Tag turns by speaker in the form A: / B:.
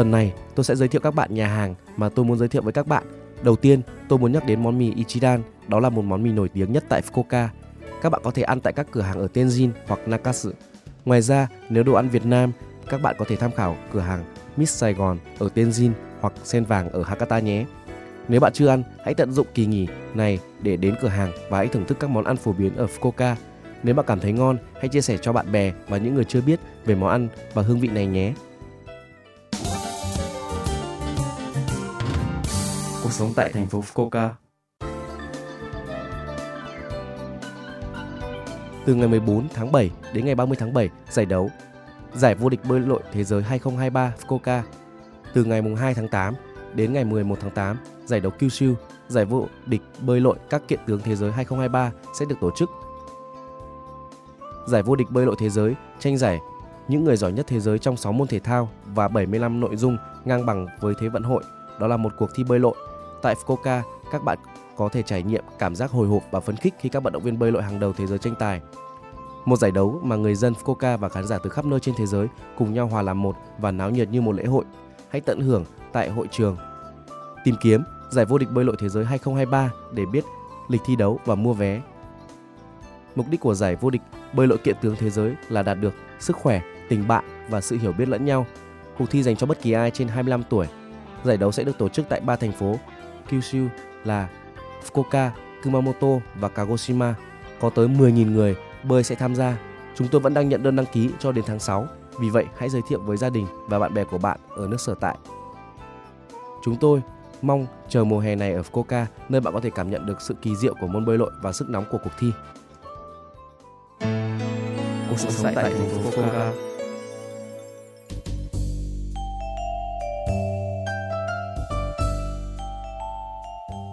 A: Tuần này, tôi sẽ giới thiệu các bạn nhà hàng mà tôi muốn giới thiệu với các bạn. Đầu tiên, tôi muốn nhắc đến món mì Ichiran, đó là một món mì nổi tiếng nhất tại Fukuoka. Các bạn có thể ăn tại các cửa hàng ở Tenjin hoặc Nakasu. Ngoài ra, nếu đồ ăn Việt Nam, các bạn có thể tham khảo cửa hàng Miss Sài Gòn ở Tenjin hoặc Sen Vàng ở Hakata nhé. Nếu bạn chưa ăn, hãy tận dụng kỳ nghỉ này để đến cửa hàng và hãy thưởng thức các món ăn phổ biến ở Fukuoka. Nếu bạn cảm thấy ngon, hãy chia sẻ cho bạn bè và những người chưa biết về món ăn và hương vị này nhé.
B: Cuộc sống tại thành phố Fukuoka.
A: Từ ngày 14 tháng 7 đến ngày 30 tháng 7, giải đấu Giải vô địch bơi lội thế giới 2023 Fukuoka. Từ ngày 2 tháng 8 đến ngày 11 tháng 8, giải đấu Kyushu, giải vô địch bơi lội các kiện tướng thế giới 2023 sẽ được tổ chức. Giải vô địch bơi lội thế giới tranh giải những người giỏi nhất thế giới trong 6 môn thể thao và 75 nội dung ngang bằng với Thế vận hội. Đó là một cuộc thi bơi lội. Tại Fukuoka, các bạn có thể trải nghiệm cảm giác hồi hộp và phấn khích khi các vận động viên bơi lội hàng đầu thế giới tranh tài. Một giải đấu mà người dân Fukuoka và khán giả từ khắp nơi trên thế giới cùng nhau hòa làm một và náo nhiệt như một lễ hội. Hãy tận hưởng tại hội trường. Tìm kiếm giải vô địch bơi lội thế giới 2023 để biết lịch thi đấu và mua vé. Mục đích của giải vô địch bơi lội kiện tướng thế giới là đạt được sức khỏe, tình bạn và sự hiểu biết lẫn nhau. Cuộc thi dành cho bất kỳ ai trên 25 tuổi. Giải đấu sẽ được tổ chức tại ba thành phố Kyushu là Fukuoka, Kumamoto và Kagoshima. Có tới 10.000 người bơi sẽ tham gia. Chúng tôi vẫn đang nhận đơn đăng ký cho đến tháng 6. Vì vậy, hãy giới thiệu với gia đình và bạn bè của bạn ở nước sở tại. Chúng tôi mong chờ mùa hè này ở Fukuoka, nơi bạn có thể cảm nhận được sự kỳ diệu của môn bơi lội và sức nóng của cuộc thi.
B: Cuộc sống tại thành phố Fukuoka.